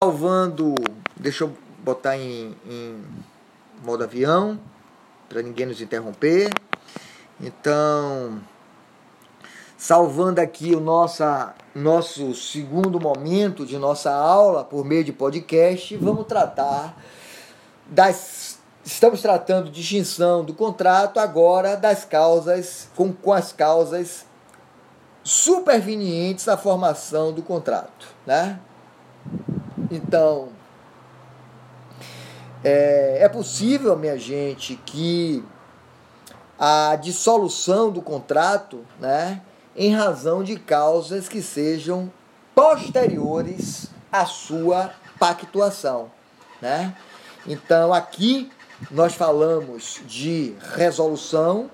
salvando. Deixa eu botar em, em modo avião para ninguém nos interromper. Então, salvando aqui o nossa, nosso segundo momento de nossa aula por meio de podcast, vamos tratar das. Estamos tratando de extinção do contrato agora das causas, com, com as causas supervenientes à formação do contrato, né? Então, é, é possível, minha gente, que a dissolução do contrato, né, em razão de causas que sejam posteriores à sua pactuação, né? Então, aqui nós falamos de resolução,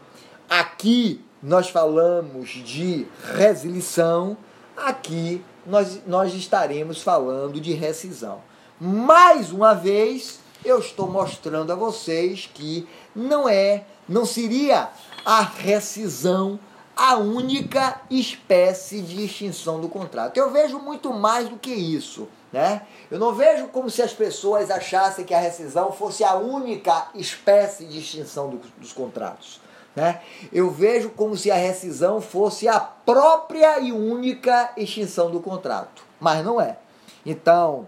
aqui nós falamos de resilição, aqui nós, nós estaremos falando de rescisão. Mais uma vez, eu estou mostrando a vocês que não é, não seria a rescisão a única espécie de extinção do contrato. Eu vejo muito mais do que isso, né? Eu não vejo como se as pessoas achassem que a rescisão fosse a única espécie de extinção do, dos contratos. Né? Eu vejo como se a rescisão fosse a própria e única extinção do contrato, mas não é. Então,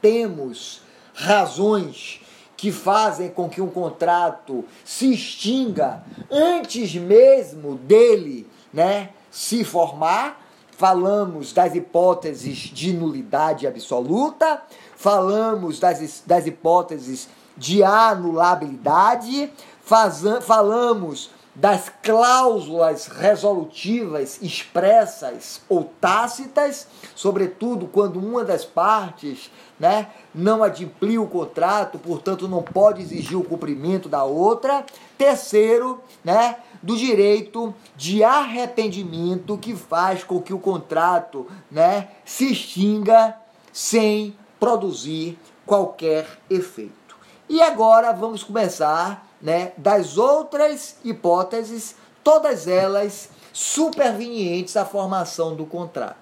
temos razões que fazem com que um contrato se extinga antes mesmo dele né, se formar. Falamos das hipóteses de nulidade absoluta, falamos das, das hipóteses de anulabilidade, falamos das cláusulas resolutivas expressas ou tácitas, sobretudo quando uma das partes né, não adimplia o contrato, portanto não pode exigir o cumprimento da outra. Terceiro, né, do direito de arrependimento que faz com que o contrato né, se extinga sem produzir qualquer efeito. E agora vamos começar né, das outras hipóteses, todas elas supervenientes à formação do contrato.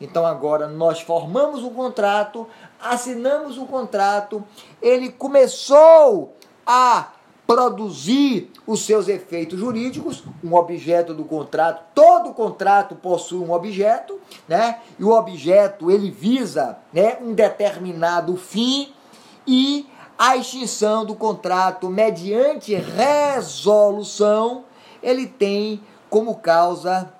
Então agora nós formamos um contrato, assinamos um contrato, ele começou a produzir os seus efeitos jurídicos, um objeto do contrato, todo contrato possui um objeto, né? E o objeto ele visa, né, um determinado fim e a extinção do contrato mediante resolução, ele tem como causa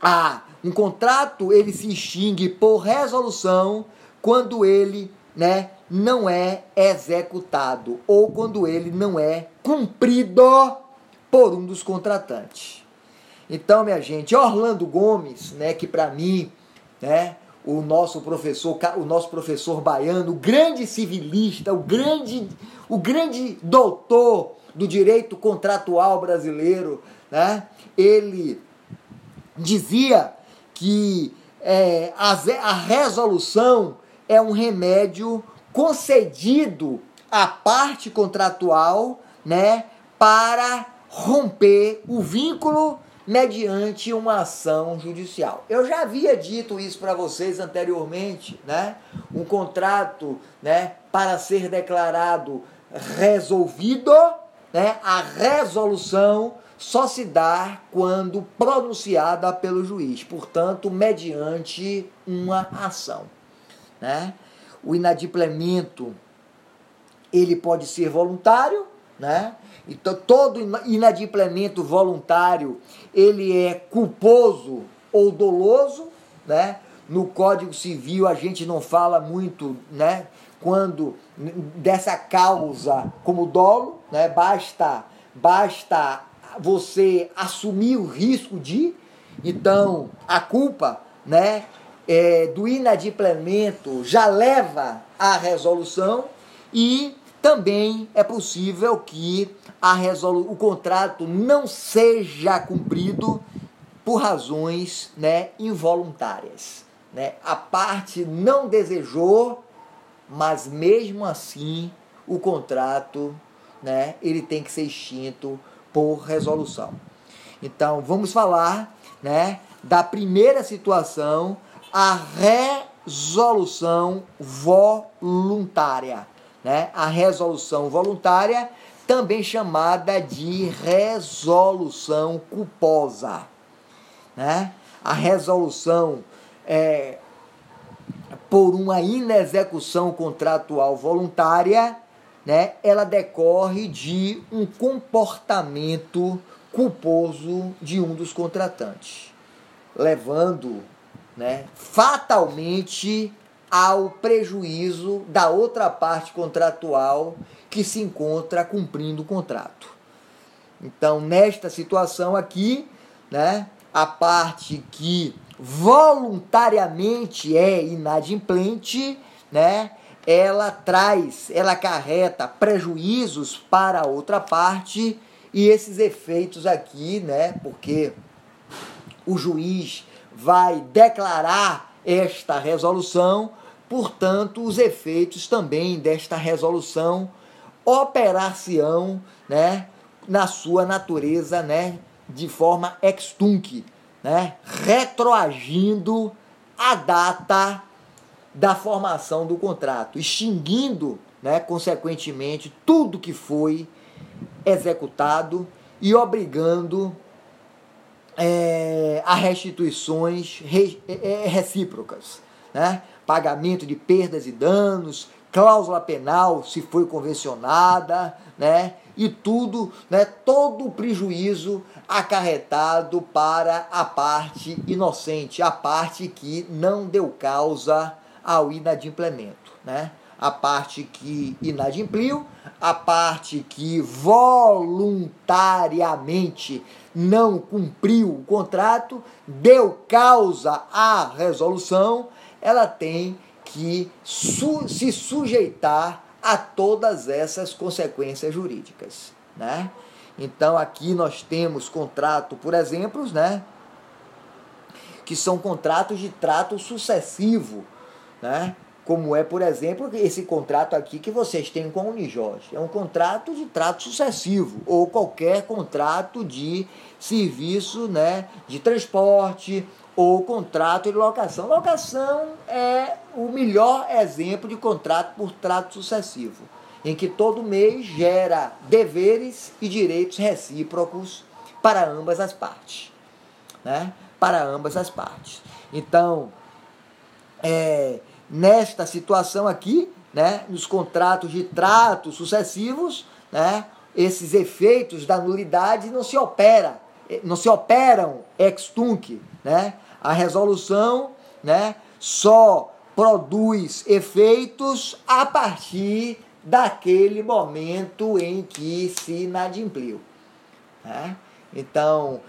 a um contrato ele se extingue por resolução quando ele, né, não é executado ou quando ele não é cumprido por um dos contratantes. Então, minha gente, Orlando Gomes, né, que para mim, né, o nosso professor, o nosso professor baiano, o grande civilista, o grande, o grande doutor do direito contratual brasileiro, né? Ele dizia que é, a, a resolução é um remédio concedido à parte contratual, né, para romper o vínculo mediante uma ação judicial. Eu já havia dito isso para vocês anteriormente, né? Um contrato, né, para ser declarado resolvido, né? A resolução só se dá quando pronunciada pelo juiz, portanto, mediante uma ação, né? O inadimplemento ele pode ser voluntário, né? Então, todo inadimplemento voluntário, ele é culposo ou doloso, né? No Código Civil a gente não fala muito, né? Quando dessa causa como dolo, né? Basta, basta você assumir o risco de, então a culpa, né? É, do inadimplemento já leva à resolução e também é possível que resolu o contrato não seja cumprido por razões né, involuntárias. Né? A parte não desejou, mas mesmo assim o contrato né, ele tem que ser extinto por resolução. Então vamos falar né, da primeira situação, a resolução voluntária. Né? A resolução voluntária, também chamada de resolução culposa. Né? A resolução é, por uma inexecução contratual voluntária, né, ela decorre de um comportamento culposo de um dos contratantes, levando né, fatalmente ao prejuízo da outra parte contratual que se encontra cumprindo o contrato. Então, nesta situação aqui, né, a parte que voluntariamente é inadimplente, né, ela traz, ela acarreta prejuízos para a outra parte e esses efeitos aqui, né, porque o juiz vai declarar esta resolução, portanto, os efeitos também desta resolução operar-se-ão, né, na sua natureza, né, de forma ex tunc, né, retroagindo a data da formação do contrato, extinguindo, né, consequentemente, tudo que foi executado e obrigando é, a restituições re, é, é, recíprocas, né? pagamento de perdas e danos, cláusula penal se foi convencionada, né? e tudo, né? todo o prejuízo acarretado para a parte inocente, a parte que não deu causa ao inadimplemento. Né? a parte que inadimpliu, a parte que voluntariamente não cumpriu o contrato, deu causa à resolução, ela tem que su se sujeitar a todas essas consequências jurídicas, né? Então aqui nós temos contrato, por exemplo, né, que são contratos de trato sucessivo, né? Como é, por exemplo, esse contrato aqui que vocês têm com a Unijorge. É um contrato de trato sucessivo, ou qualquer contrato de serviço né, de transporte, ou contrato de locação. Locação é o melhor exemplo de contrato por trato sucessivo, em que todo mês gera deveres e direitos recíprocos para ambas as partes. Né? Para ambas as partes. Então, é, nesta situação aqui, né, nos contratos de trato sucessivos, né, esses efeitos da nulidade não se opera, não se operam ex tunc, né? A resolução, né, só produz efeitos a partir daquele momento em que se inadimpliu. Né? Então,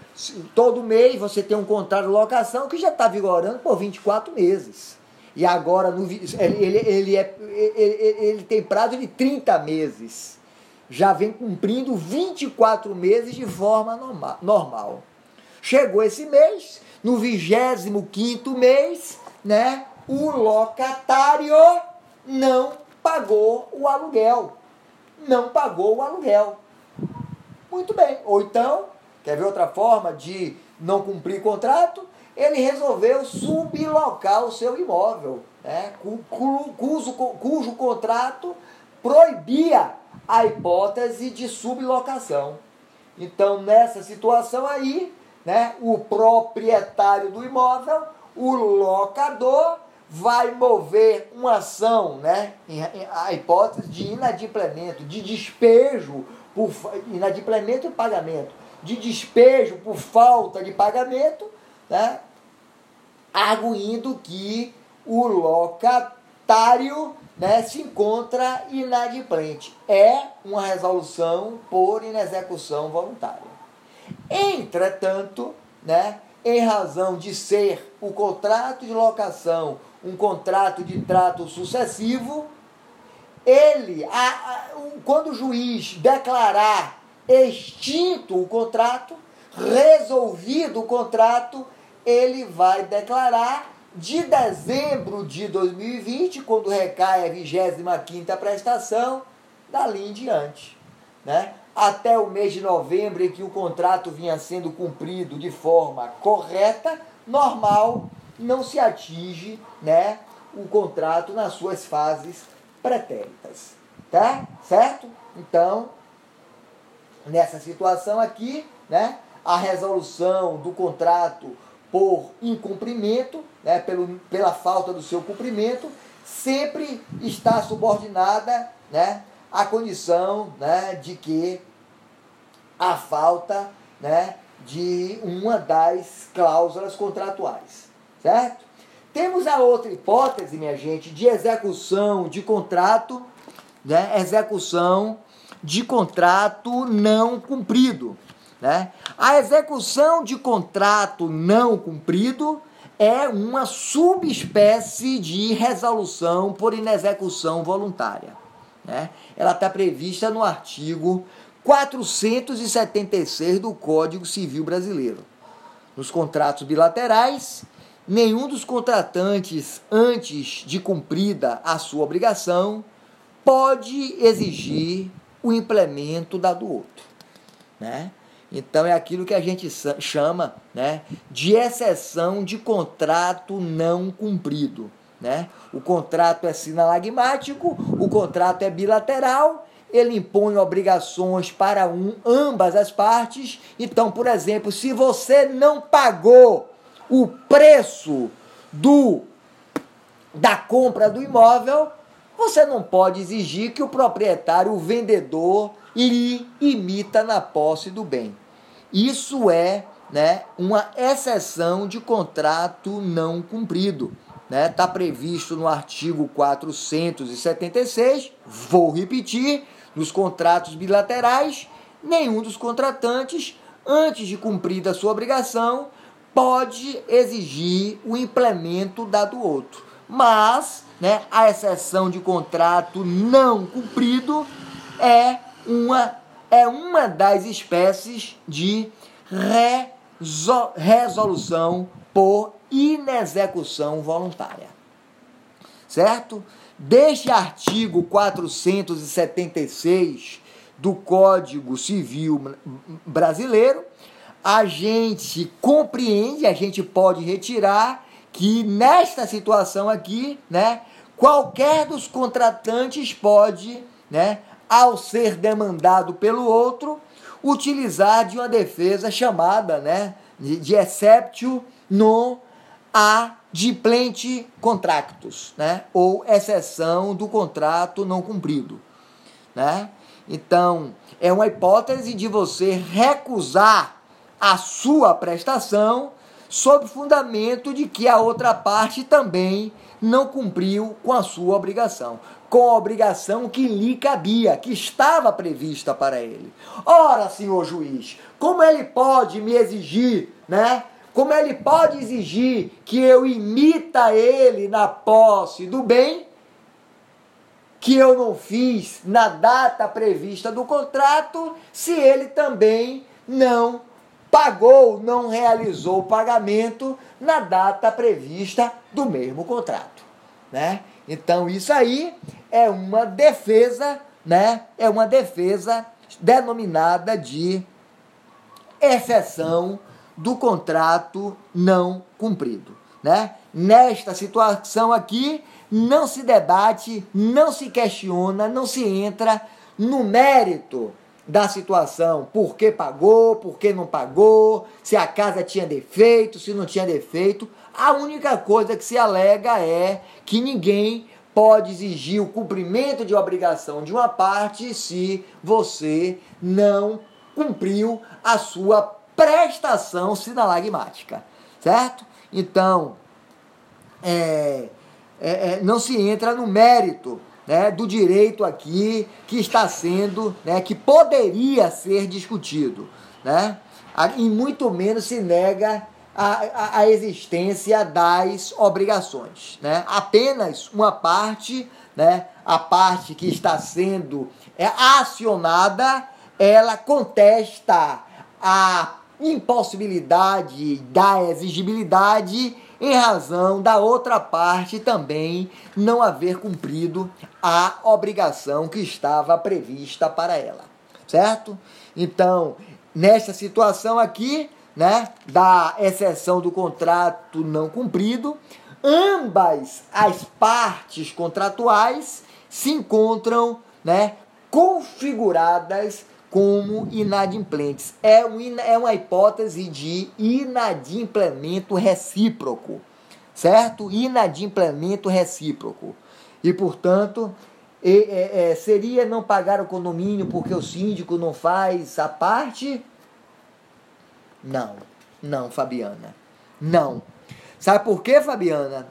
todo mês você tem um contrato de locação que já está vigorando por 24 meses. E agora no, ele, ele, é, ele, ele tem prazo de 30 meses. Já vem cumprindo 24 meses de forma normal. Chegou esse mês, no 25 mês, né, o locatário não pagou o aluguel. Não pagou o aluguel. Muito bem. Ou então, quer ver outra forma de não cumprir contrato? Ele resolveu sublocar o seu imóvel, né, cujo, cujo contrato proibia a hipótese de sublocação. Então, nessa situação aí, né, o proprietário do imóvel, o locador, vai mover uma ação, né, a hipótese de inadimplemento, de despejo por inadimplemento e pagamento, de despejo por falta de pagamento, né, arguindo que o locatário né, se encontra inadimplente. É uma resolução por inexecução voluntária. Entretanto, né, em razão de ser o contrato de locação um contrato de trato sucessivo, ele, a, a, quando o juiz declarar extinto o contrato, resolvido o contrato, ele vai declarar de dezembro de 2020, quando recai a 25 prestação, dali em diante. Né? Até o mês de novembro, em que o contrato vinha sendo cumprido de forma correta, normal, não se atinge né, o contrato nas suas fases pretéritas. Tá? Certo? Então, nessa situação aqui, né, a resolução do contrato por incumprimento, né, pelo, pela falta do seu cumprimento, sempre está subordinada né, à condição né, de que a falta né, de uma das cláusulas contratuais. Certo? Temos a outra hipótese, minha gente, de execução de contrato, né, execução de contrato não cumprido. Né? A execução de contrato não cumprido é uma subespécie de resolução por inexecução voluntária. Né? Ela está prevista no artigo 476 do Código Civil Brasileiro. Nos contratos bilaterais, nenhum dos contratantes, antes de cumprida a sua obrigação, pode exigir o implemento da do outro. Né? Então é aquilo que a gente chama né, de exceção de contrato não cumprido. Né? O contrato é sinalagmático, o contrato é bilateral, ele impõe obrigações para um, ambas as partes. Então, por exemplo, se você não pagou o preço do da compra do imóvel, você não pode exigir que o proprietário, o vendedor, lhe imita na posse do bem. Isso é né, uma exceção de contrato não cumprido. Está né? Tá previsto no artigo 476, vou repetir, nos contratos bilaterais, nenhum dos contratantes, antes de cumprida a sua obrigação, pode exigir o implemento da do outro. Mas, né, a exceção de contrato não cumprido é uma, é uma das espécies de resolução por inexecução voluntária. Certo? Deste artigo 476 do Código Civil Brasileiro, a gente compreende, a gente pode retirar que nesta situação aqui, né, qualquer dos contratantes pode, né, ao ser demandado pelo outro, utilizar de uma defesa chamada né, de, exceptio non adimplente contractus, né, ou exceção do contrato não cumprido. Né? Então, é uma hipótese de você recusar a sua prestação sob fundamento de que a outra parte também não cumpriu com a sua obrigação com a obrigação que lhe cabia, que estava prevista para ele. Ora, senhor juiz, como ele pode me exigir, né? Como ele pode exigir que eu imita ele na posse do bem que eu não fiz na data prevista do contrato, se ele também não pagou, não realizou o pagamento na data prevista do mesmo contrato, né? Então isso aí é uma defesa, né? É uma defesa denominada de exceção do contrato não cumprido, né? Nesta situação aqui, não se debate, não se questiona, não se entra no mérito da situação, por que pagou, por que não pagou, se a casa tinha defeito, se não tinha defeito. A única coisa que se alega é que ninguém pode exigir o cumprimento de obrigação de uma parte se você não cumpriu a sua prestação sinalagmática, certo? Então, é, é, é, não se entra no mérito né, do direito aqui que está sendo, né, que poderia ser discutido, né? E muito menos se nega a, a, existência das obrigações. Né? Apenas uma parte, né, a parte que está sendo é, acionada, ela contesta a impossibilidade da exigibilidade em razão da outra parte também não haver cumprido a obrigação que estava prevista para ela, certo? Então, nessa situação aqui, né, da exceção do contrato não cumprido, ambas as partes contratuais se encontram né, configuradas como inadimplentes. É, um, é uma hipótese de inadimplemento recíproco, certo? Inadimplemento recíproco. E, portanto, é, é, seria não pagar o condomínio porque o síndico não faz a parte? Não, não, Fabiana. Não. Sabe por quê, Fabiana?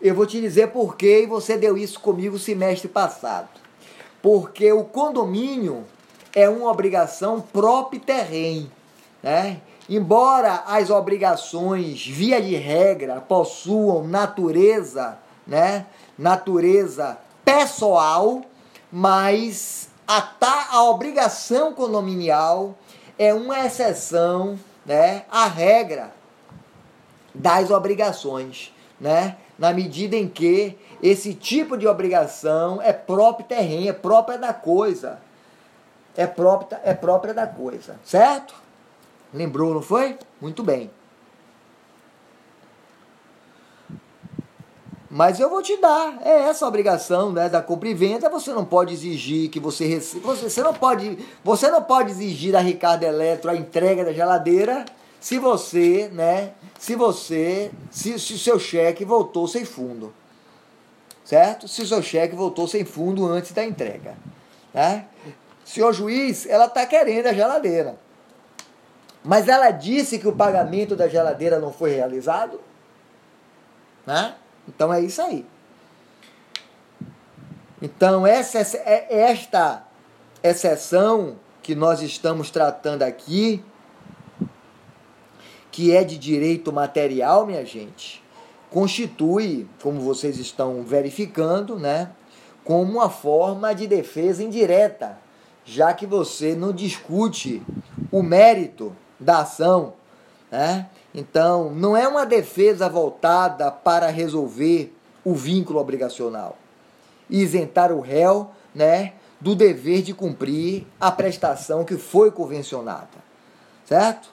Eu vou te dizer por quê e você deu isso comigo semestre passado. Porque o condomínio é uma obrigação própria terreno, né? Embora as obrigações, via de regra, possuam natureza, né? Natureza pessoal, mas a, a obrigação condominial é uma exceção, né? À regra das obrigações, né? Na medida em que esse tipo de obrigação é próprio terreno, é própria da coisa. É própria, é própria da coisa, certo? Lembrou, não foi? Muito bem. Mas eu vou te dar, é essa a obrigação né, da compra e venda. Você não pode exigir que você receba. Você, você, não pode, você não pode exigir da Ricardo Eletro a entrega da geladeira se você, né? Se você, se, se seu cheque voltou sem fundo, certo? Se o seu cheque voltou sem fundo antes da entrega, né? Senhor juiz, ela está querendo a geladeira, mas ela disse que o pagamento da geladeira não foi realizado, né? Então é isso aí. Então essa é esta exceção que nós estamos tratando aqui que é de direito material, minha gente, constitui, como vocês estão verificando, né, como uma forma de defesa indireta, já que você não discute o mérito da ação, né? Então, não é uma defesa voltada para resolver o vínculo obrigacional e isentar o réu, né, do dever de cumprir a prestação que foi convencionada, certo?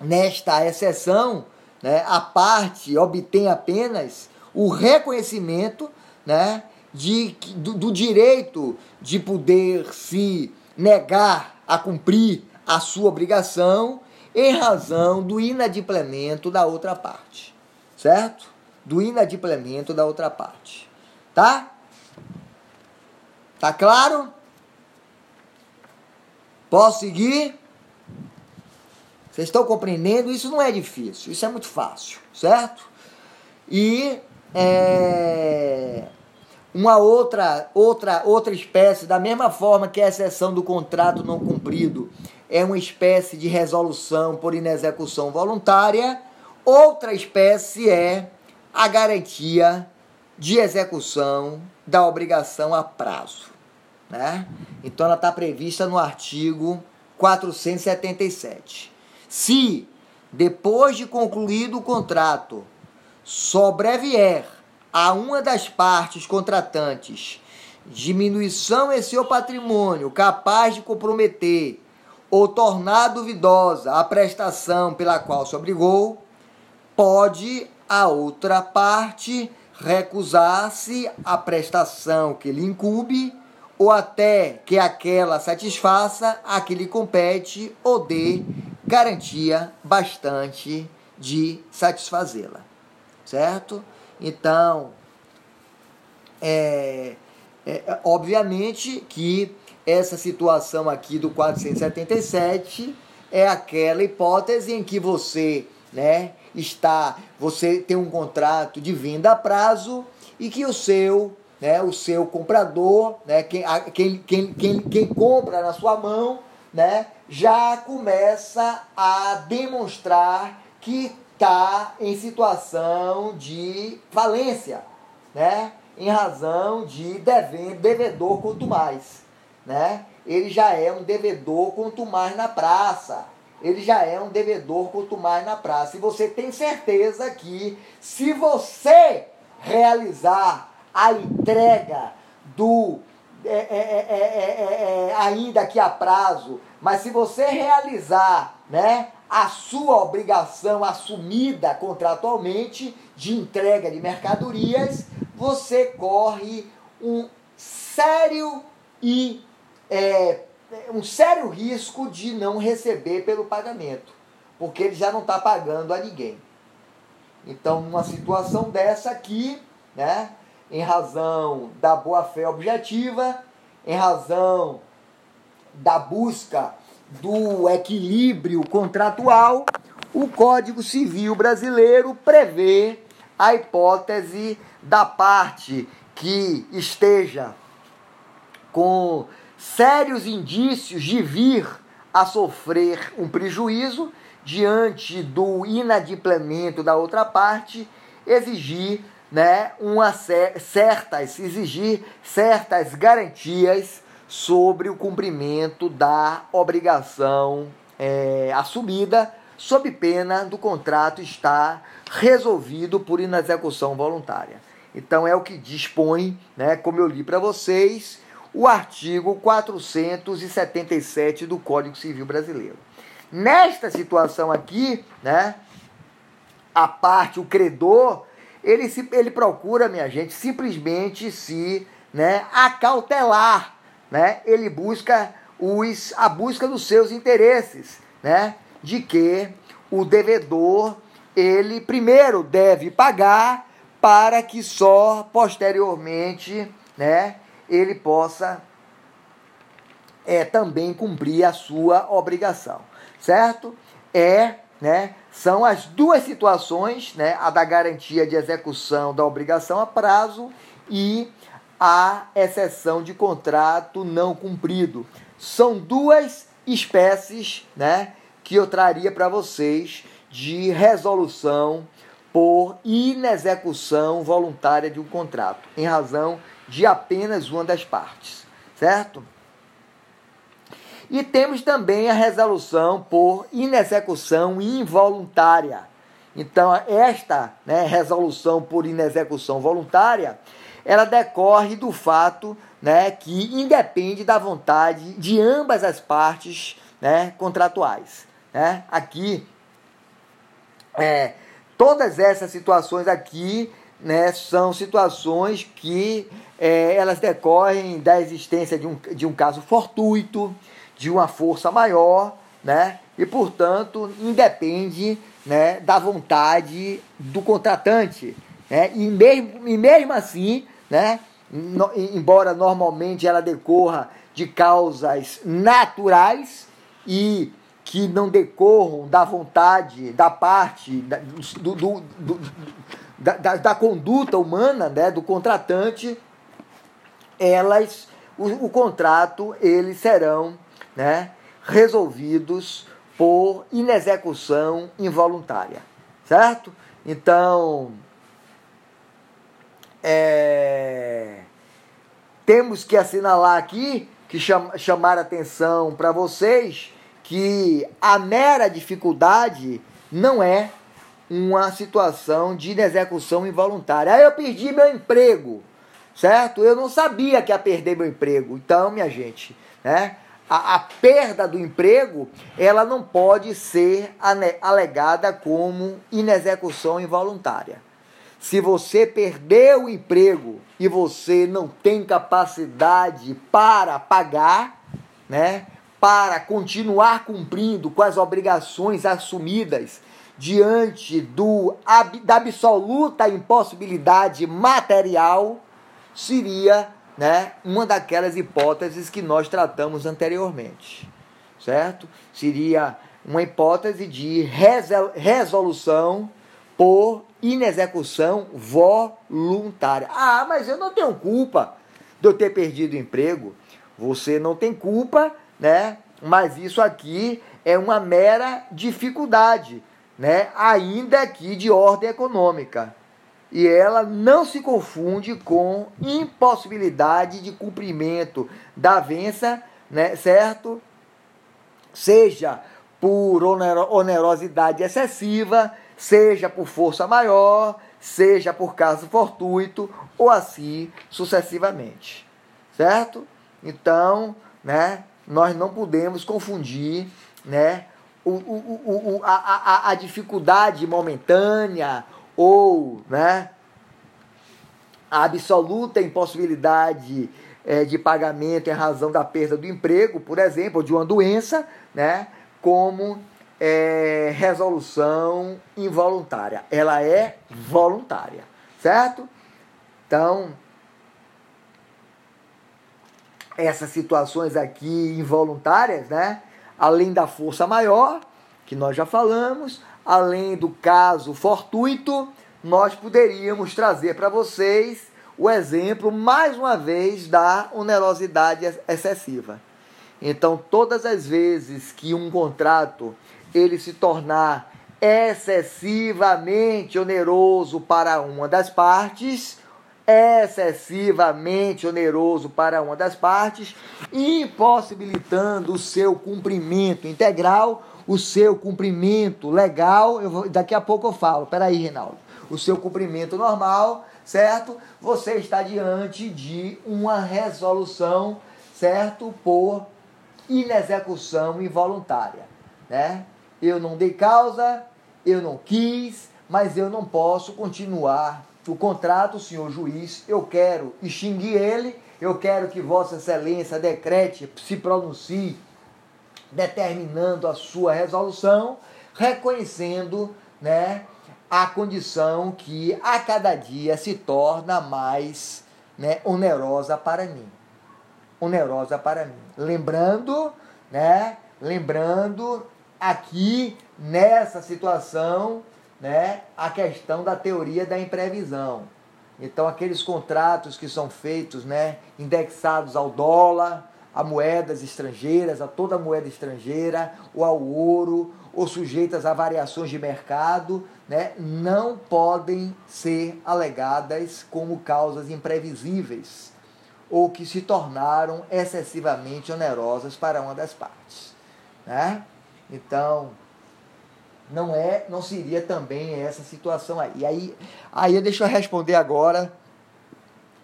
Nesta exceção, né, a parte obtém apenas o reconhecimento né, de, do, do direito de poder se negar a cumprir a sua obrigação em razão do inadimplemento da outra parte. Certo? Do inadimplemento da outra parte. Tá? Tá claro? Posso seguir? Vocês estão compreendendo? Isso não é difícil, isso é muito fácil, certo? E é, uma outra, outra, outra espécie, da mesma forma que a exceção do contrato não cumprido é uma espécie de resolução por inexecução voluntária, outra espécie é a garantia de execução da obrigação a prazo. Né? Então ela está prevista no artigo 477. Se, depois de concluído o contrato, sobrevier a uma das partes contratantes diminuição em seu patrimônio capaz de comprometer ou tornar duvidosa a prestação pela qual se obrigou, pode a outra parte recusar-se à prestação que lhe incumbe ou até que aquela satisfaça a que lhe compete ou dê garantia bastante de satisfazê-la, certo? Então, é, é, obviamente que essa situação aqui do 477 é aquela hipótese em que você, né, está, você tem um contrato de venda a prazo e que o seu, né, o seu comprador, né, quem, quem, quem, quem, quem compra na sua mão, né, já começa a demonstrar que está em situação de falência, né? em razão de dever, devedor quanto mais. Né? Ele já é um devedor quanto mais na praça. Ele já é um devedor quanto mais na praça. E você tem certeza que se você realizar a entrega do é, é, é, ainda que a prazo, mas se você realizar né, a sua obrigação assumida contratualmente de entrega de mercadorias, você corre um sério e é, um sério risco de não receber pelo pagamento, porque ele já não está pagando a ninguém. Então, numa situação dessa aqui, né, em razão da boa-fé objetiva, em razão da busca do equilíbrio contratual, o Código Civil brasileiro prevê a hipótese da parte que esteja com sérios indícios de vir a sofrer um prejuízo diante do inadimplemento da outra parte, exigir né, uma certas, exigir certas garantias sobre o cumprimento da obrigação é, assumida, sob pena do contrato estar resolvido por inexecução voluntária. Então é o que dispõe, né, como eu li para vocês, o artigo 477 do Código Civil Brasileiro. Nesta situação aqui, né, a parte, o credor, ele, se, ele procura, minha gente, simplesmente se né, acautelar. Né? Ele busca os, a busca dos seus interesses, né? de que o devedor, ele primeiro deve pagar para que só posteriormente né, ele possa é, também cumprir a sua obrigação, certo? É, né, são as duas situações, né, a da garantia de execução da obrigação a prazo e a exceção de contrato não cumprido. São duas espécies, né, que eu traria para vocês de resolução por inexecução voluntária de um contrato, em razão de apenas uma das partes, certo? E temos também a resolução por inexecução involuntária. Então, esta né, resolução por inexecução voluntária, ela decorre do fato né, que independe da vontade de ambas as partes né, contratuais. Né? Aqui, é, todas essas situações aqui né, são situações que é, elas decorrem da existência de um, de um caso fortuito, de uma força maior, né, e portanto independe né, da vontade do contratante. Né, e, mesmo, e mesmo assim, né, no, embora normalmente ela decorra de causas naturais e que não decorram da vontade, da parte, da, do, do, do, da, da, da, conduta humana né, do contratante, elas, o, o contrato, eles serão né, resolvidos por inexecução involuntária, certo? Então, é, temos que assinalar aqui, que cham, chamar atenção para vocês, que a mera dificuldade não é uma situação de execução involuntária. Aí eu perdi meu emprego, certo? Eu não sabia que ia perder meu emprego. Então, minha gente, né? A, a perda do emprego, ela não pode ser alegada como inexecução involuntária. Se você perdeu o emprego e você não tem capacidade para pagar, né? para continuar cumprindo com as obrigações assumidas diante do, da absoluta impossibilidade material, seria né, uma daquelas hipóteses que nós tratamos anteriormente. Certo? Seria uma hipótese de resolução por inexecução voluntária. Ah, mas eu não tenho culpa de eu ter perdido o emprego. Você não tem culpa né? Mas isso aqui é uma mera dificuldade, né? Ainda que de ordem econômica. E ela não se confunde com impossibilidade de cumprimento da vença, né? Certo? Seja por onerosidade excessiva, seja por força maior, seja por caso fortuito, ou assim sucessivamente. Certo? Então, né? nós não podemos confundir né, o, o, o, a, a, a dificuldade momentânea ou né, a absoluta impossibilidade é, de pagamento em razão da perda do emprego, por exemplo, ou de uma doença, né, como é, resolução involuntária. Ela é voluntária, certo? Então, essas situações aqui involuntárias, né? Além da força maior, que nós já falamos, além do caso fortuito, nós poderíamos trazer para vocês o exemplo, mais uma vez, da onerosidade excessiva. Então, todas as vezes que um contrato ele se tornar excessivamente oneroso para uma das partes, excessivamente oneroso para uma das partes, impossibilitando o seu cumprimento integral, o seu cumprimento legal. Vou, daqui a pouco eu falo, peraí, Reinaldo. O seu cumprimento normal, certo? Você está diante de uma resolução, certo? Por inexecução involuntária, né? Eu não dei causa, eu não quis, mas eu não posso continuar o contrato, senhor juiz. Eu quero extinguir ele, eu quero que Vossa Excelência decrete, se pronuncie, determinando a sua resolução, reconhecendo né, a condição que a cada dia se torna mais né, onerosa para mim. Onerosa para mim. Lembrando, né? Lembrando aqui nessa situação, né, a questão da teoria da imprevisão. Então, aqueles contratos que são feitos, né, indexados ao dólar, a moedas estrangeiras, a toda moeda estrangeira, ou ao ouro, ou sujeitas a variações de mercado, né, não podem ser alegadas como causas imprevisíveis ou que se tornaram excessivamente onerosas para uma das partes. Né? Então, não é, não seria também essa situação aí. E aí, aí deixa eu responder agora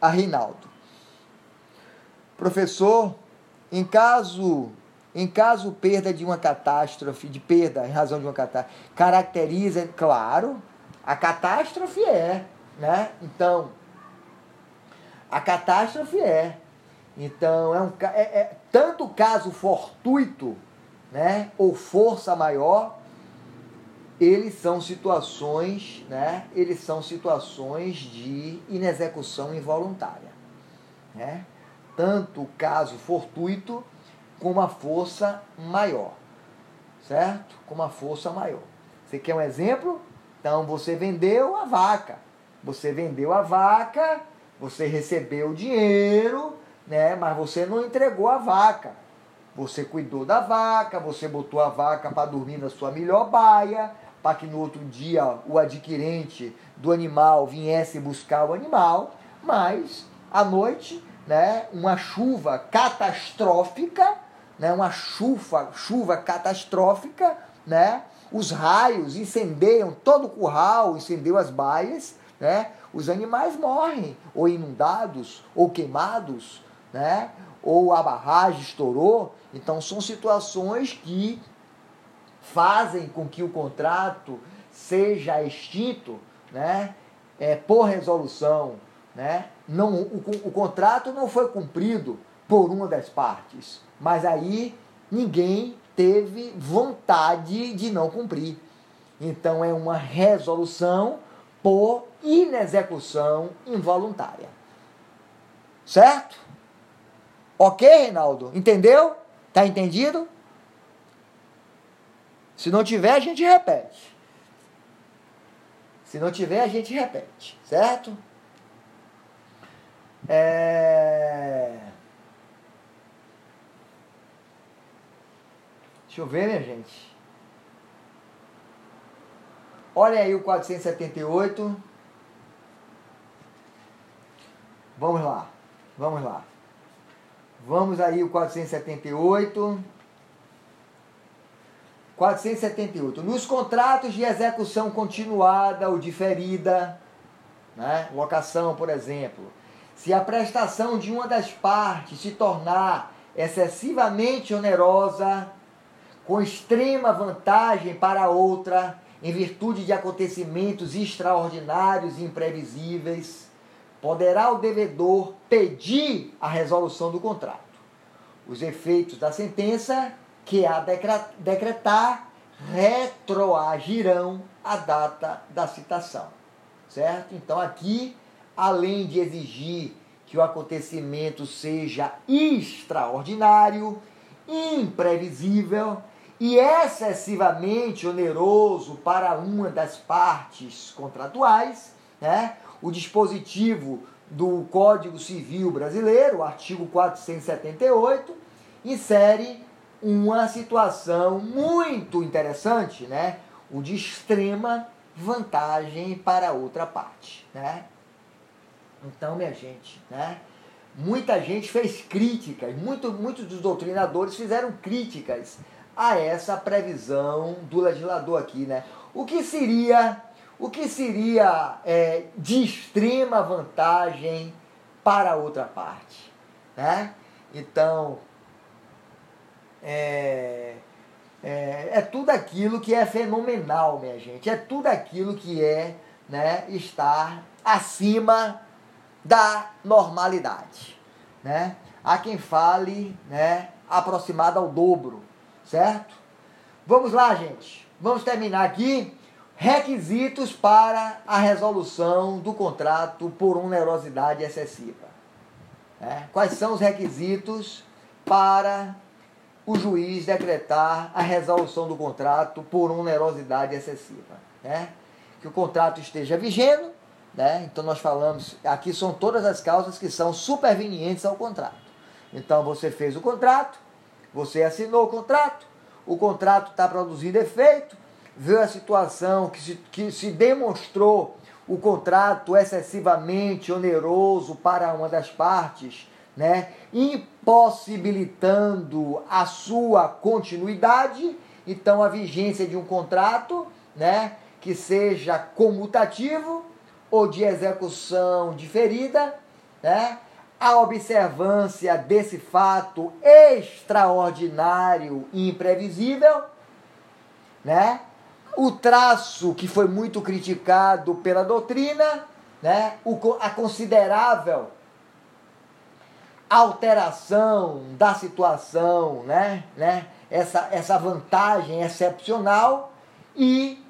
a Rinaldo. Professor, em caso em caso perda de uma catástrofe, de perda em razão de uma catástrofe, caracteriza, claro, a catástrofe é, né? Então, a catástrofe é. Então, é um é, é tanto caso fortuito né, ou força maior, eles são situações, né, eles são situações de inexecução involuntária, né? Tanto o caso fortuito como a força maior, certo? Com uma força maior. Você quer um exemplo? Então você vendeu a vaca. Você vendeu a vaca, você recebeu o dinheiro, né? Mas você não entregou a vaca. Você cuidou da vaca, você botou a vaca para dormir na sua melhor baia, para que no outro dia o adquirente do animal viesse buscar o animal, mas à noite, né, uma chuva catastrófica, né, uma chuva, chuva catastrófica, né, os raios incendeiam todo o curral, incendeu as baias, né, os animais morrem, ou inundados, ou queimados, né, ou a barragem estourou. Então, são situações que fazem com que o contrato seja extinto né, é, por resolução. Né? Não, o, o contrato não foi cumprido por uma das partes, mas aí ninguém teve vontade de não cumprir. Então, é uma resolução por inexecução involuntária. Certo? Ok, Reinaldo? Entendeu? Tá entendido? Se não tiver, a gente repete. Se não tiver, a gente repete, certo? É... Deixa eu ver, minha gente. Olha aí o 478. Vamos lá. Vamos lá. Vamos aí o 478. 478. Nos contratos de execução continuada ou diferida, né? locação, por exemplo, se a prestação de uma das partes se tornar excessivamente onerosa, com extrema vantagem para outra, em virtude de acontecimentos extraordinários e imprevisíveis, poderá o devedor pedir a resolução do contrato. Os efeitos da sentença que a decretar retroagirão a data da citação, certo? Então aqui, além de exigir que o acontecimento seja extraordinário, imprevisível e excessivamente oneroso para uma das partes contratuais, né? O dispositivo do Código Civil Brasileiro, artigo 478, insere uma situação muito interessante, né? O de extrema vantagem para outra parte, né? Então, minha gente, né? Muita gente fez críticas, muito, muitos dos doutrinadores fizeram críticas a essa previsão do legislador aqui, né? O que seria, o que seria é, de extrema vantagem para a outra parte, né? Então, é, é, é, tudo aquilo que é fenomenal, minha gente. É tudo aquilo que é né, estar acima da normalidade. Né? Há quem fale né, aproximado ao dobro, certo? Vamos lá, gente. Vamos terminar aqui. Requisitos para a resolução do contrato por onerosidade excessiva. Né? Quais são os requisitos para o juiz decretar a resolução do contrato por onerosidade excessiva. Né? Que o contrato esteja vigendo, né? então nós falamos, aqui são todas as causas que são supervenientes ao contrato. Então você fez o contrato, você assinou o contrato, o contrato está produzindo efeito, veio a situação que se, que se demonstrou o contrato excessivamente oneroso para uma das partes, né? impossibilitando a sua continuidade. Então, a vigência de um contrato, né, que seja comutativo ou de execução diferida, né, a observância desse fato extraordinário e imprevisível, né, o traço que foi muito criticado pela doutrina, né, o, a considerável alteração da situação, né? né? Essa, essa vantagem excepcional. E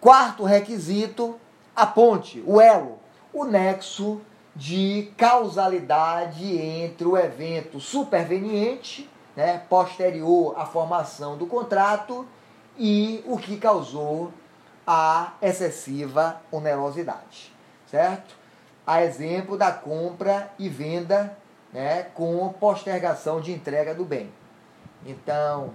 quarto requisito, a ponte, o elo, o nexo de causalidade entre o evento superveniente, né, posterior à formação do contrato, e o que causou a excessiva onerosidade, certo? A exemplo da compra e venda né, com postergação de entrega do bem. Então,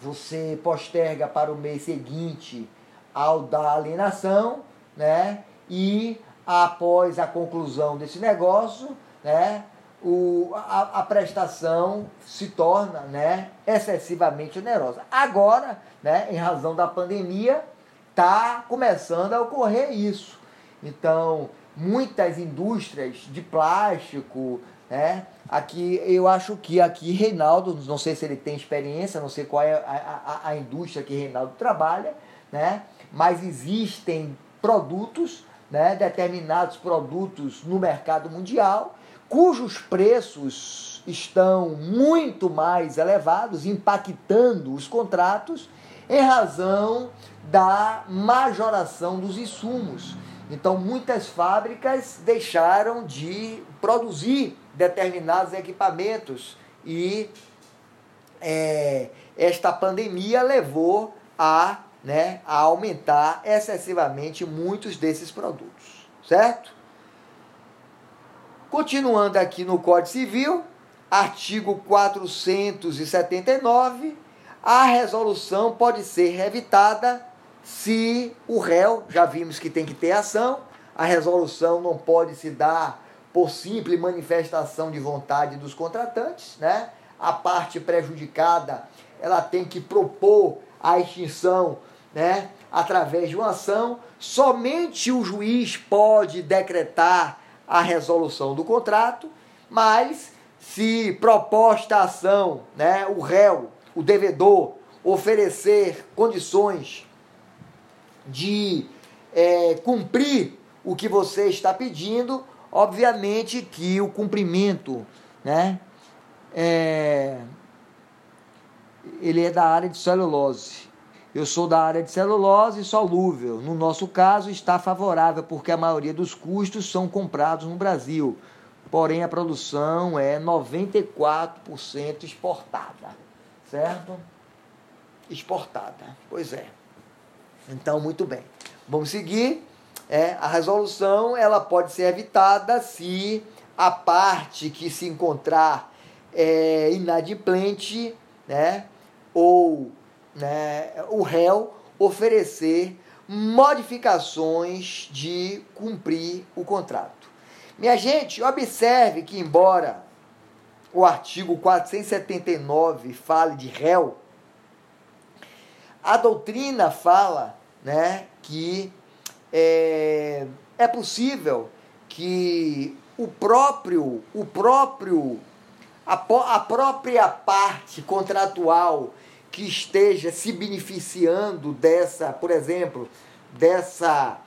você posterga para o mês seguinte ao da alienação, né, e após a conclusão desse negócio, né, o, a, a, prestação se torna né, excessivamente onerosa. Agora, né, em razão da pandemia, está começando a ocorrer isso. Então, muitas indústrias de plástico, né? Aqui eu acho que aqui Reinaldo, não sei se ele tem experiência, não sei qual é a, a, a indústria que Reinaldo trabalha, né? Mas existem produtos, né? Determinados produtos no mercado mundial cujos preços estão muito mais elevados, impactando os contratos em razão da majoração dos insumos. Então, muitas fábricas deixaram de produzir determinados equipamentos e é, esta pandemia levou a, né, a aumentar excessivamente muitos desses produtos, certo? Continuando aqui no Código Civil, artigo 479, a resolução pode ser revitada se o réu, já vimos que tem que ter ação, a resolução não pode se dar por simples manifestação de vontade dos contratantes, né? A parte prejudicada, ela tem que propor a extinção, né, através de uma ação. Somente o juiz pode decretar a resolução do contrato, mas se proposta a ação, né, o réu, o devedor oferecer condições de é, cumprir o que você está pedindo, obviamente que o cumprimento, né, é, ele é da área de celulose. Eu sou da área de celulose solúvel. No nosso caso, está favorável, porque a maioria dos custos são comprados no Brasil. Porém, a produção é 94% exportada. Certo? Exportada. Pois é. Então, muito bem. Vamos seguir. É, a resolução ela pode ser evitada se a parte que se encontrar é, inadimplente, né, ou né, o réu oferecer modificações de cumprir o contrato. Minha gente, observe que, embora o artigo 479 fale de réu, a doutrina fala né, que é, é possível que o próprio, o próprio, a, a própria parte contratual que esteja se beneficiando dessa, por exemplo, dessa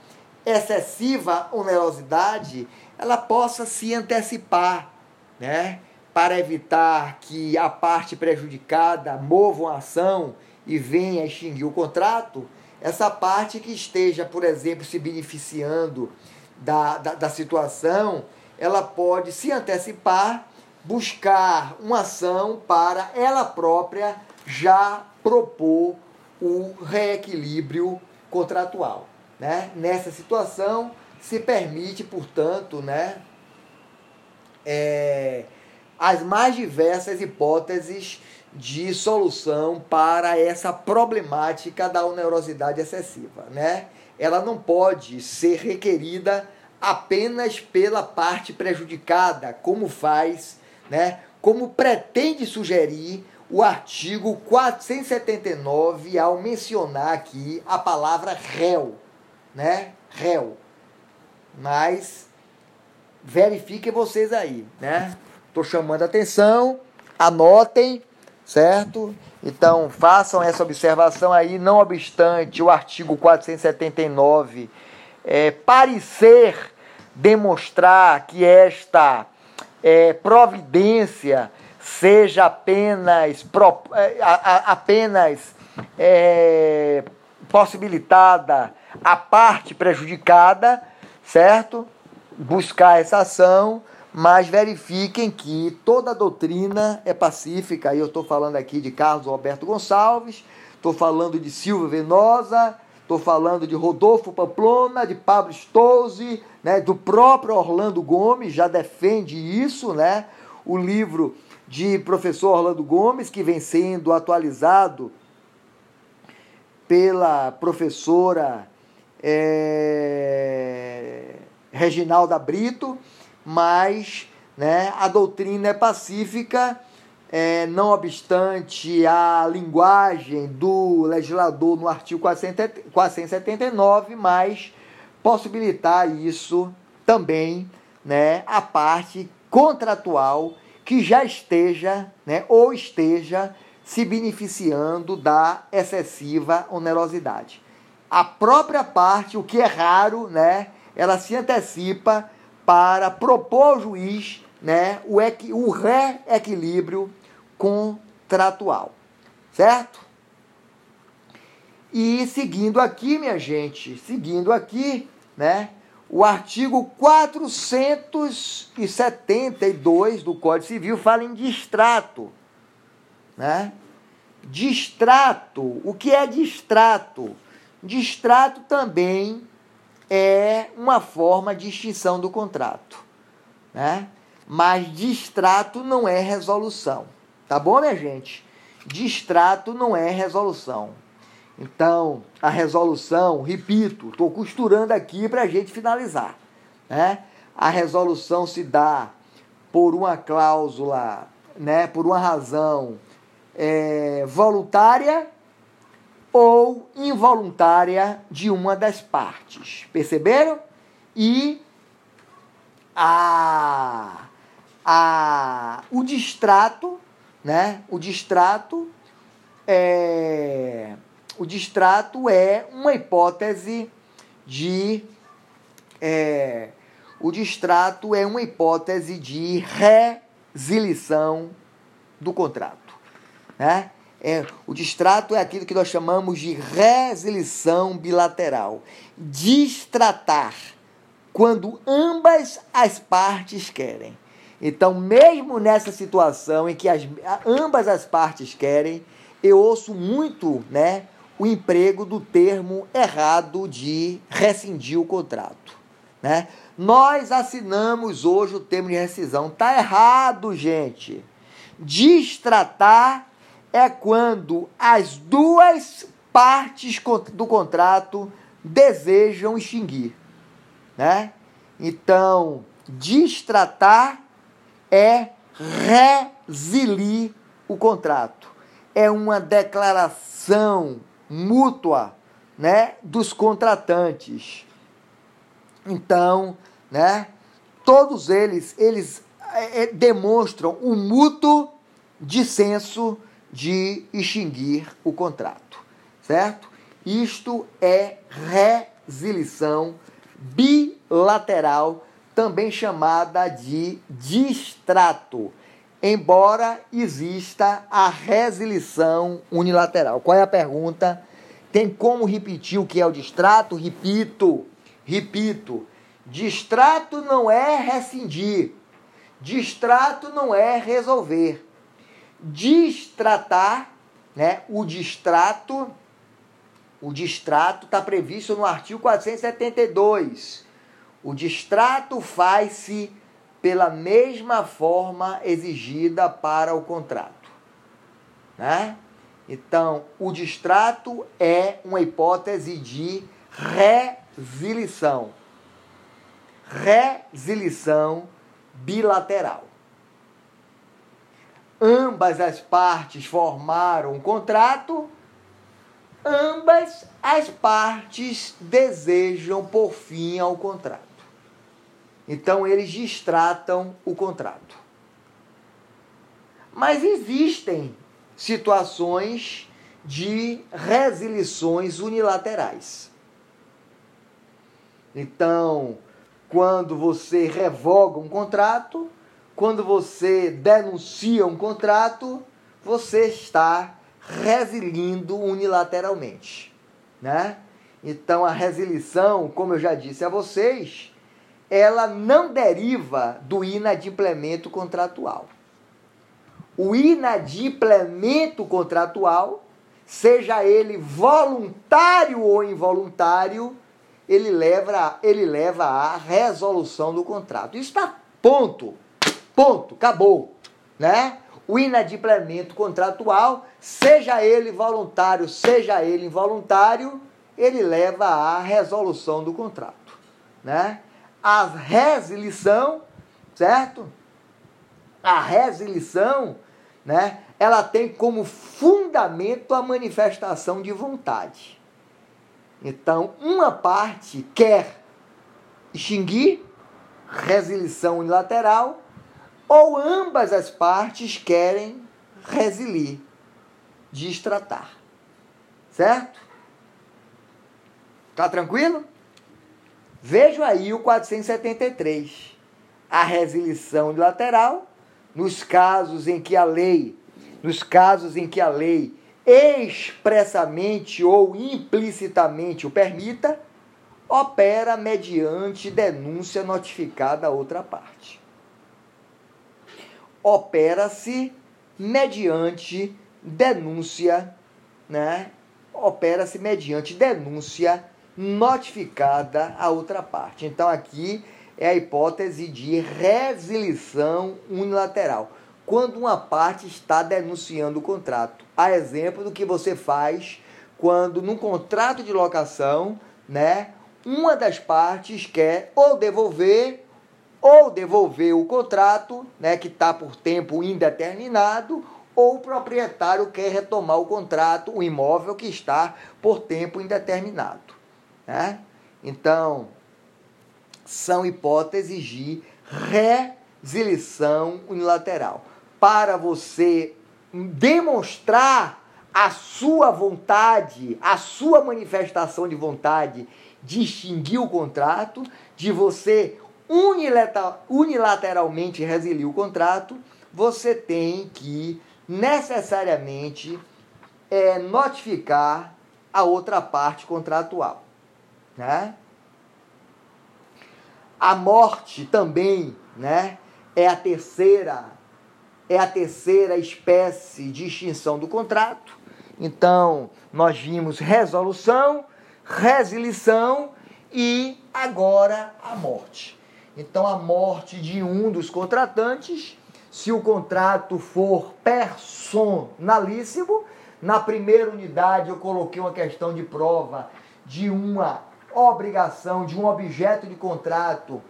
excessiva onerosidade, ela possa se antecipar, né? Para evitar que a parte prejudicada mova uma ação e venha extinguir o contrato, essa parte que esteja, por exemplo, se beneficiando da, da, da situação, ela pode se antecipar, buscar uma ação para ela própria já propor o reequilíbrio contratual. Né? Nessa situação, se permite, portanto, né, é, as mais diversas hipóteses de solução para essa problemática da onerosidade excessiva. Né? Ela não pode ser requerida apenas pela parte prejudicada, como faz, né, como pretende sugerir o artigo 479 ao mencionar aqui a palavra réu, né? Réu. Mas verifiquem vocês aí, né? Tô chamando a atenção, anotem, certo? Então, façam essa observação aí, não obstante o artigo 479 é, parecer demonstrar que esta é, providência seja apenas, é, apenas é, possibilitada a parte prejudicada, certo? Buscar essa ação, mas verifiquem que toda a doutrina é pacífica. E eu estou falando aqui de Carlos Roberto Gonçalves, estou falando de Silva Venosa, estou falando de Rodolfo Pamplona, de Pablo Stolze, né, do próprio Orlando Gomes, já defende isso, né? O livro de professor Orlando Gomes, que vem sendo atualizado pela professora é, Reginalda Brito, mas né, a doutrina é pacífica, é, não obstante a linguagem do legislador no artigo 479, mas possibilitar isso também né, a parte contratual que já esteja, né, ou esteja se beneficiando da excessiva onerosidade. A própria parte, o que é raro, né, ela se antecipa para propor ao juiz né, o, o reequilíbrio contratual. Certo? E seguindo aqui, minha gente, seguindo aqui, né, o artigo 472 do Código Civil fala em distrato. Né? Distrato. O que é distrato? Distrato também é uma forma de extinção do contrato. Né? Mas distrato não é resolução. Tá bom, minha gente? Distrato não é resolução. Então, a resolução, repito, estou costurando aqui para a gente finalizar. Né? A resolução se dá por uma cláusula, né, por uma razão é, voluntária ou involuntária de uma das partes. Perceberam? E a, a, o distrato, né, o distrato é, o distrato é uma hipótese de é, o distrato é uma hipótese de resilição do contrato. Né? É, o distrato é aquilo que nós chamamos de resilição bilateral. Distratar, quando ambas as partes querem. Então, mesmo nessa situação em que as, ambas as partes querem, eu ouço muito né, o emprego do termo errado de rescindir o contrato. Né? Nós assinamos hoje o termo de rescisão. Tá errado, gente. Distratar é quando as duas partes do contrato desejam extinguir, né? Então, distratar é resilir o contrato. É uma declaração mútua, né, dos contratantes. Então, né, todos eles eles é, é demonstram um mútuo dissenso de extinguir o contrato, certo? Isto é resilição bilateral, também chamada de distrato, embora exista a resilição unilateral. Qual é a pergunta? Tem como repetir o que é o distrato? Repito, repito. Distrato não é rescindir. Distrato não é resolver distratar, né? O distrato, o distrato está previsto no artigo 472. O distrato faz-se pela mesma forma exigida para o contrato, né? Então, o distrato é uma hipótese de resilição. Resilição bilateral ambas as partes formaram um contrato, ambas as partes desejam por fim ao contrato. Então eles distratam o contrato. Mas existem situações de resilições unilaterais. Então, quando você revoga um contrato, quando você denuncia um contrato, você está resilindo unilateralmente, né? Então a resilição, como eu já disse a vocês, ela não deriva do inadimplemento contratual. O inadimplemento contratual, seja ele voluntário ou involuntário, ele leva, ele leva à resolução do contrato. Isso está ponto. Ponto, acabou, né? O inadimplemento contratual, seja ele voluntário, seja ele involuntário, ele leva à resolução do contrato, né? A resilição, certo? A resilição, né? Ela tem como fundamento a manifestação de vontade. Então, uma parte quer extinguir, resilição unilateral, ou ambas as partes querem resilir, distratar. Certo? Tá tranquilo? Veja aí o 473. A resilição unilateral, nos casos em que a lei, nos casos em que a lei expressamente ou implicitamente o permita, opera mediante denúncia notificada a outra parte opera-se mediante denúncia, né? Opera-se mediante denúncia notificada à outra parte. Então aqui é a hipótese de resilição unilateral. Quando uma parte está denunciando o contrato. A exemplo do que você faz quando num contrato de locação, né, uma das partes quer ou devolver ou devolver o contrato, né, que está por tempo indeterminado, ou o proprietário quer retomar o contrato, o imóvel que está por tempo indeterminado. Né? Então, são hipóteses de resilição unilateral. Para você demonstrar a sua vontade, a sua manifestação de vontade de extinguir o contrato, de você unilateralmente resiliar o contrato, você tem que necessariamente é, notificar a outra parte contratual. Né? A morte também né, é a terceira é a terceira espécie de extinção do contrato. Então, nós vimos resolução, resilição e agora a morte. Então, a morte de um dos contratantes, se o contrato for personalíssimo, na primeira unidade eu coloquei uma questão de prova de uma obrigação, de um objeto de contrato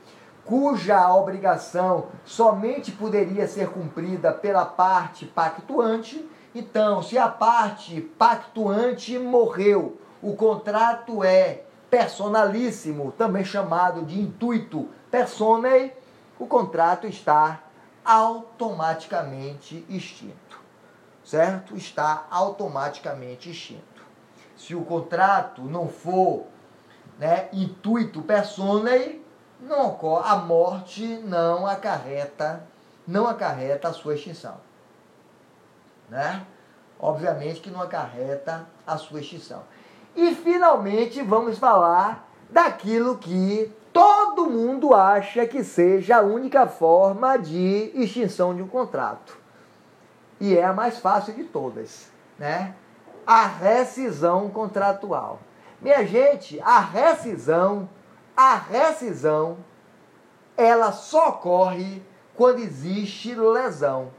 cuja obrigação somente poderia ser cumprida pela parte pactuante. Então, se a parte pactuante morreu, o contrato é personalíssimo, também chamado de intuito personae, o contrato está automaticamente extinto. Certo? Está automaticamente extinto. Se o contrato não for né, intuito personae, não ocorre, a morte não acarreta, não acarreta a sua extinção. Né? Obviamente que não acarreta a sua extinção. E finalmente vamos falar daquilo que todo mundo acha que seja a única forma de extinção de um contrato. E é a mais fácil de todas, né? A rescisão contratual. Minha gente, a rescisão a rescisão ela só ocorre quando existe lesão.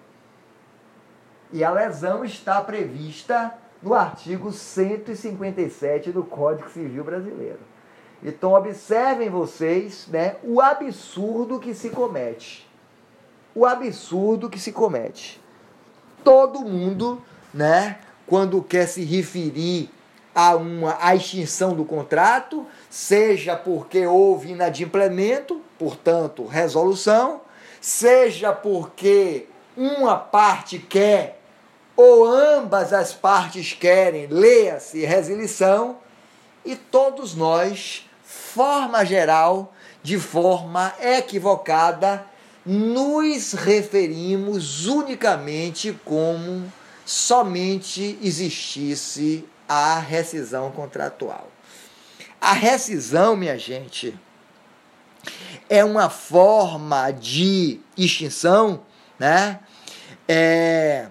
E a lesão está prevista no artigo 157 do Código Civil Brasileiro. Então observem vocês, né, o absurdo que se comete. O absurdo que se comete. Todo mundo, né, quando quer se referir a uma a extinção do contrato, seja porque houve inadimplemento, portanto, resolução, seja porque uma parte quer ou ambas as partes querem, leia-se resilição, e todos nós, forma geral, de forma equivocada, nos referimos unicamente como somente existisse a rescisão contratual. A rescisão, minha gente, é uma forma de extinção, né? É,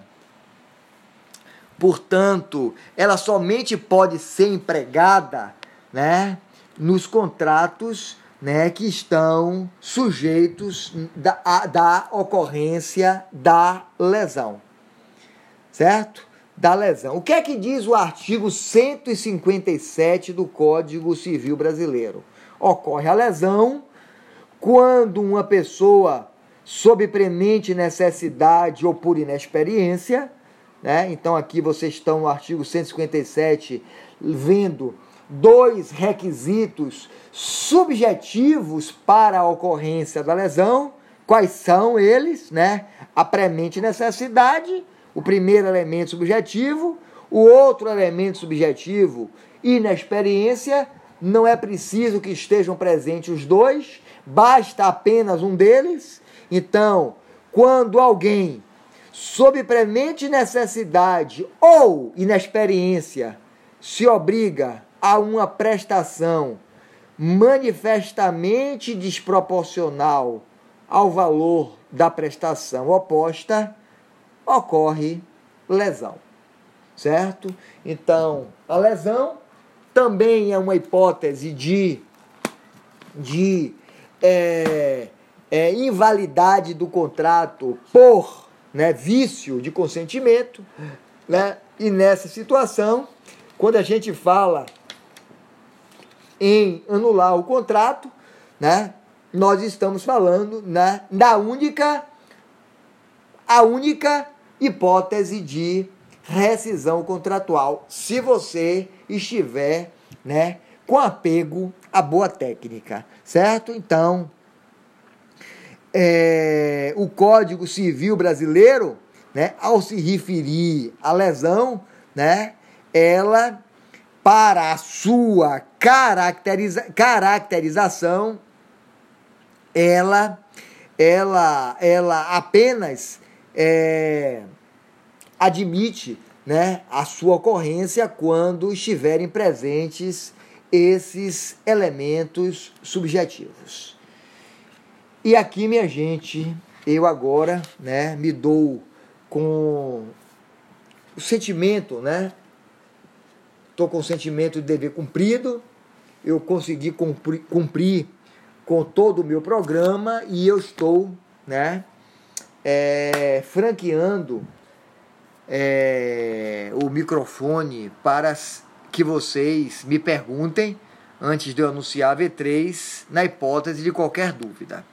portanto, ela somente pode ser empregada, né, nos contratos, né, que estão sujeitos da, a, da ocorrência da lesão, certo? Da lesão. O que é que diz o artigo 157 do Código Civil Brasileiro? Ocorre a lesão quando uma pessoa, sob premente necessidade ou por inexperiência, né? Então aqui vocês estão no artigo 157 vendo dois requisitos subjetivos para a ocorrência da lesão. Quais são eles, né? A premente necessidade o primeiro elemento subjetivo, o outro elemento subjetivo, inexperiência, não é preciso que estejam presentes os dois, basta apenas um deles. Então, quando alguém, sob premente necessidade ou inexperiência, se obriga a uma prestação manifestamente desproporcional ao valor da prestação oposta, ocorre lesão, certo? Então, a lesão também é uma hipótese de, de é, é, invalidade do contrato por né, vício de consentimento, né? E nessa situação, quando a gente fala em anular o contrato, né, nós estamos falando né, da única a única hipótese de rescisão contratual, se você estiver, né, com apego à boa técnica, certo? Então, é, o Código Civil Brasileiro, né, ao se referir à lesão, né? Ela para a sua caracteriza caracterização, ela, ela, ela apenas é, admite né, a sua ocorrência quando estiverem presentes esses elementos subjetivos. E aqui, minha gente, eu agora né, me dou com o sentimento, né? Estou com o sentimento de dever cumprido, eu consegui cumprir, cumprir com todo o meu programa e eu estou, né? É, franqueando é, o microfone para que vocês me perguntem antes de eu anunciar a V3, na hipótese de qualquer dúvida.